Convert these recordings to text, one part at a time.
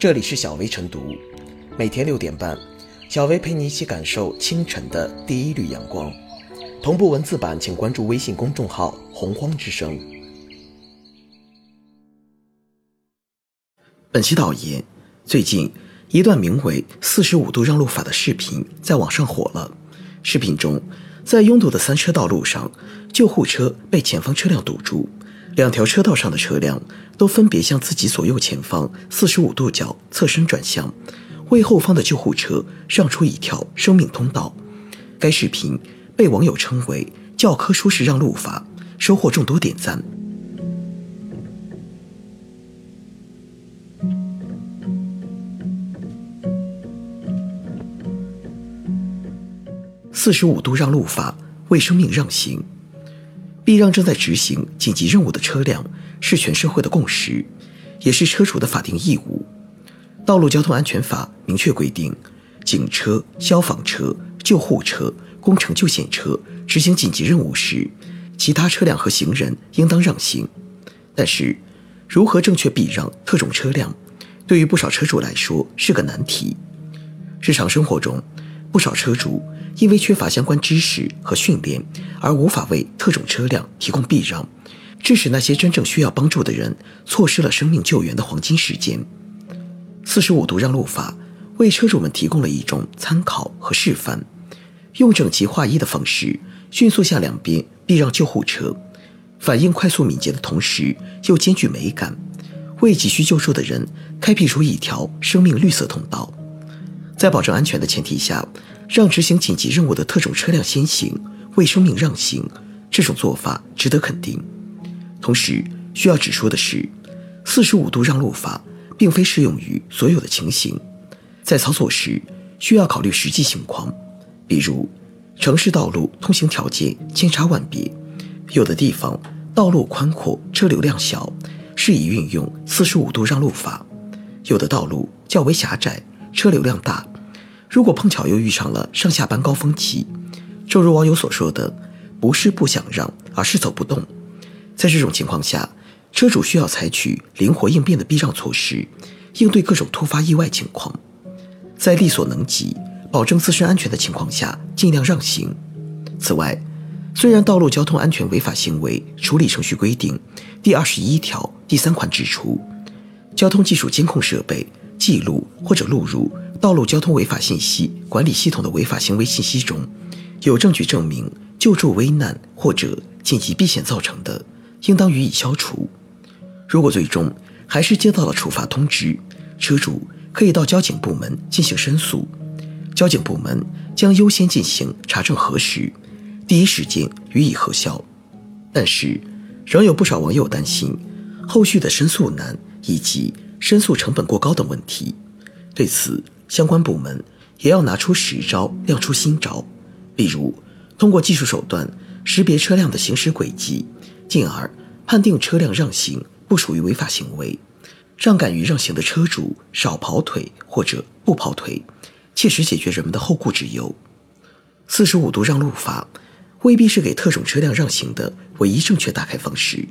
这里是小薇晨读，每天六点半，小薇陪你一起感受清晨的第一缕阳光。同步文字版，请关注微信公众号“洪荒之声”。本期导言：最近一段名为“四十五度让路法”的视频在网上火了。视频中，在拥堵的三车道路上，救护车被前方车辆堵住。两条车道上的车辆都分别向自己左右前方四十五度角侧身转向，为后方的救护车让出一条生命通道。该视频被网友称为“教科书式让路法”，收获众多点赞。四十五度让路法，为生命让行。避让正在执行紧急任务的车辆是全社会的共识，也是车主的法定义务。道路交通安全法明确规定，警车、消防车、救护车、工程救险车执行紧急任务时，其他车辆和行人应当让行。但是，如何正确避让特种车辆，对于不少车主来说是个难题。日常生活中，不少车主。因为缺乏相关知识和训练，而无法为特种车辆提供避让，致使那些真正需要帮助的人错失了生命救援的黄金时间。四十五度让路法为车主们提供了一种参考和示范，用整齐划一的方式迅速向两边避让救护车，反应快速敏捷的同时又兼具美感，为急需救助的人开辟出一条生命绿色通道。在保证安全的前提下。让执行紧急任务的特种车辆先行，为生命让行，这种做法值得肯定。同时，需要指出的是，四十五度让路法并非适用于所有的情形，在操作时需要考虑实际情况。比如，城市道路通行条件千差万别，有的地方道路宽阔，车流量小，适宜运用四十五度让路法；有的道路较为狭窄，车流量大。如果碰巧又遇上了上下班高峰期，正如网友所说的，不是不想让，而是走不动。在这种情况下，车主需要采取灵活应变的避让措施，应对各种突发意外情况。在力所能及、保证自身安全的情况下，尽量让行。此外，虽然《道路交通安全违法行为处理程序规定》第二十一条第三款指出，交通技术监控设备记录或者录入。道路交通违法信息管理系统的违法行为信息中，有证据证明救助危难或者紧急避险造成的，应当予以消除。如果最终还是接到了处罚通知，车主可以到交警部门进行申诉，交警部门将优先进行查证核实，第一时间予以核销。但是，仍有不少网友担心后续的申诉难以及申诉成本过高等问题。对此，相关部门也要拿出实招，亮出新招，比如通过技术手段识别车辆的行驶轨迹，进而判定车辆让行不属于违法行为，让敢于让行的车主少跑腿或者不跑腿，切实解决人们的后顾之忧。四十五度让路法未必是给特种车辆让行的唯一正确打开方式，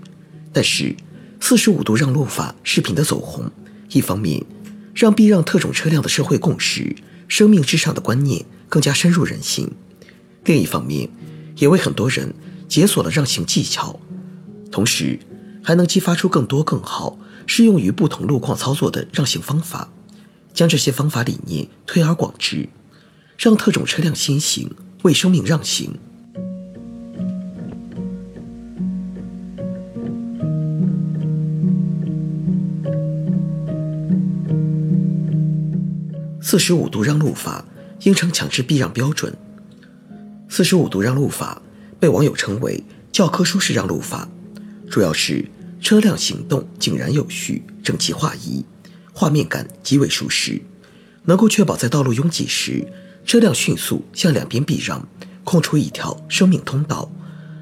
但是四十五度让路法视频的走红，一方面。让避让特种车辆的社会共识、生命至上的观念更加深入人心。另一方面，也为很多人解锁了让行技巧，同时还能激发出更多更好、适用于不同路况操作的让行方法。将这些方法理念推而广之，让特种车辆先行，为生命让行。四十五度让路法应成强制避让标准。四十五度让路法被网友称为教科书式让路法，主要是车辆行动井然有序、整齐划一，画面感极为舒适，能够确保在道路拥挤时，车辆迅速向两边避让，空出一条生命通道，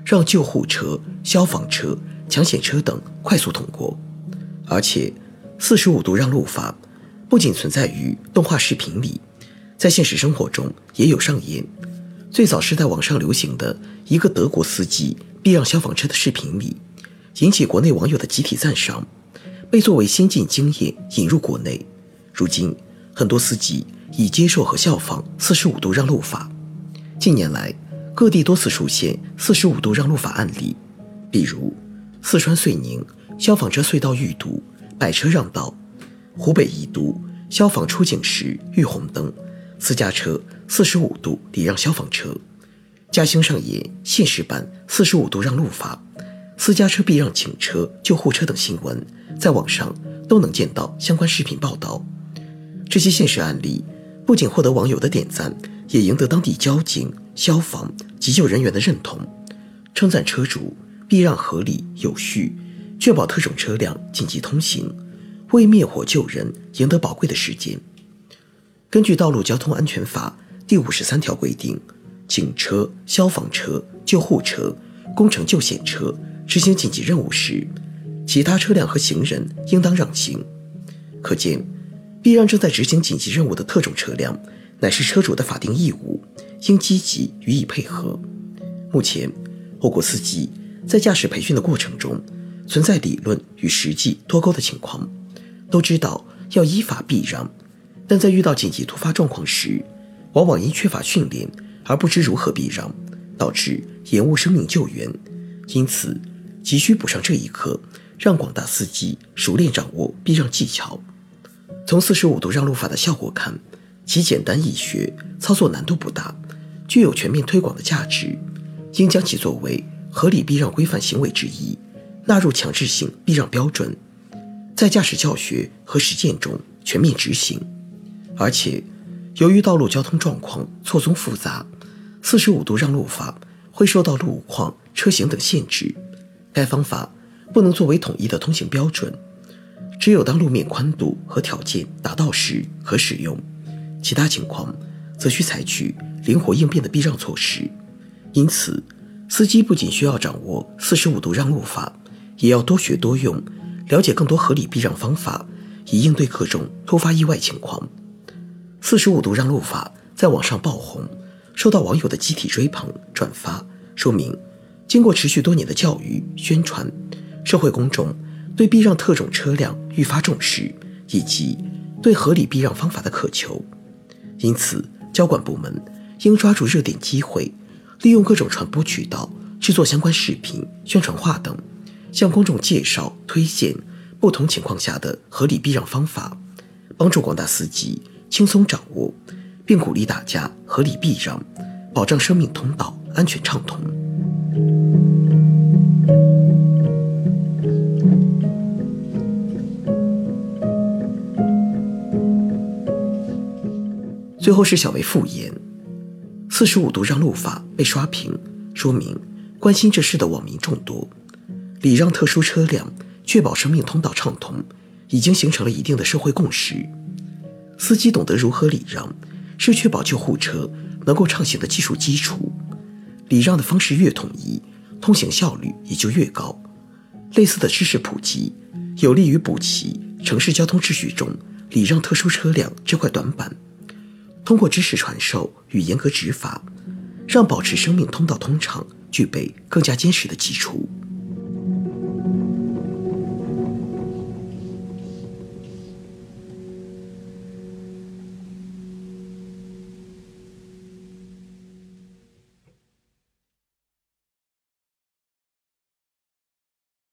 让救护车、消防车、抢险车等快速通过。而且，四十五度让路法。不仅存在于动画视频里，在现实生活中也有上演。最早是在网上流行的一个德国司机避让消防车的视频里，引起国内网友的集体赞赏，被作为先进经验引入国内。如今，很多司机已接受和效仿四十五度让路法。近年来，各地多次出现四十五度让路法案例，比如四川遂宁消防车隧道遇堵，百车让道；湖北宜都消防出警时遇红灯，私家车四十五度礼让消防车；嘉兴上演现实版四十五度让路法，私家车避让警车、救护车等新闻，在网上都能见到相关视频报道。这些现实案例不仅获得网友的点赞，也赢得当地交警、消防、急救人员的认同，称赞车主避让合理有序，确保特种车辆紧急通行，为灭火救人赢得宝贵的时间。根据《道路交通安全法》第五十三条规定，警车、消防车、救护车、工程救险车执行紧急任务时，其他车辆和行人应当让行。可见。避让正在执行紧急任务的特种车辆，乃是车主的法定义务，应积极予以配合。目前，我国司机在驾驶培训的过程中，存在理论与实际脱钩的情况。都知道要依法避让，但在遇到紧急突发状况时，往往因缺乏训练而不知如何避让，导致延误生命救援。因此，急需补上这一课，让广大司机熟练掌握避让技巧。从四十五度让路法的效果看，其简单易学，操作难度不大，具有全面推广的价值，应将其作为合理避让规范行为之一，纳入强制性避让标准，在驾驶教学和实践中全面执行。而且，由于道路交通状况错综复杂，四十五度让路法会受到路况、车型等限制，该方法不能作为统一的通行标准。只有当路面宽度和条件达到时可使用，其他情况则需采取灵活应变的避让措施。因此，司机不仅需要掌握四十五度让路法，也要多学多用，了解更多合理避让方法，以应对各种突发意外情况。四十五度让路法在网上爆红，受到网友的集体追捧转发，说明经过持续多年的教育宣传，社会公众。对避让特种车辆愈发重视，以及对合理避让方法的渴求，因此交管部门应抓住热点机会，利用各种传播渠道制作相关视频、宣传画等，向公众介绍推荐不同情况下的合理避让方法，帮助广大司机轻松掌握，并鼓励大家合理避让，保障生命通道安全畅通。最后是小维复言，四十五度让路法被刷屏，说明关心这事的网民众多。礼让特殊车辆，确保生命通道畅通，已经形成了一定的社会共识。司机懂得如何礼让，是确保救护车能够畅行的技术基础。礼让的方式越统一，通行效率也就越高。类似的知识普及，有利于补齐城市交通秩序中礼让特殊车辆这块短板。通过知识传授与严格执法，让保持生命通道通畅具备更加坚实的基础。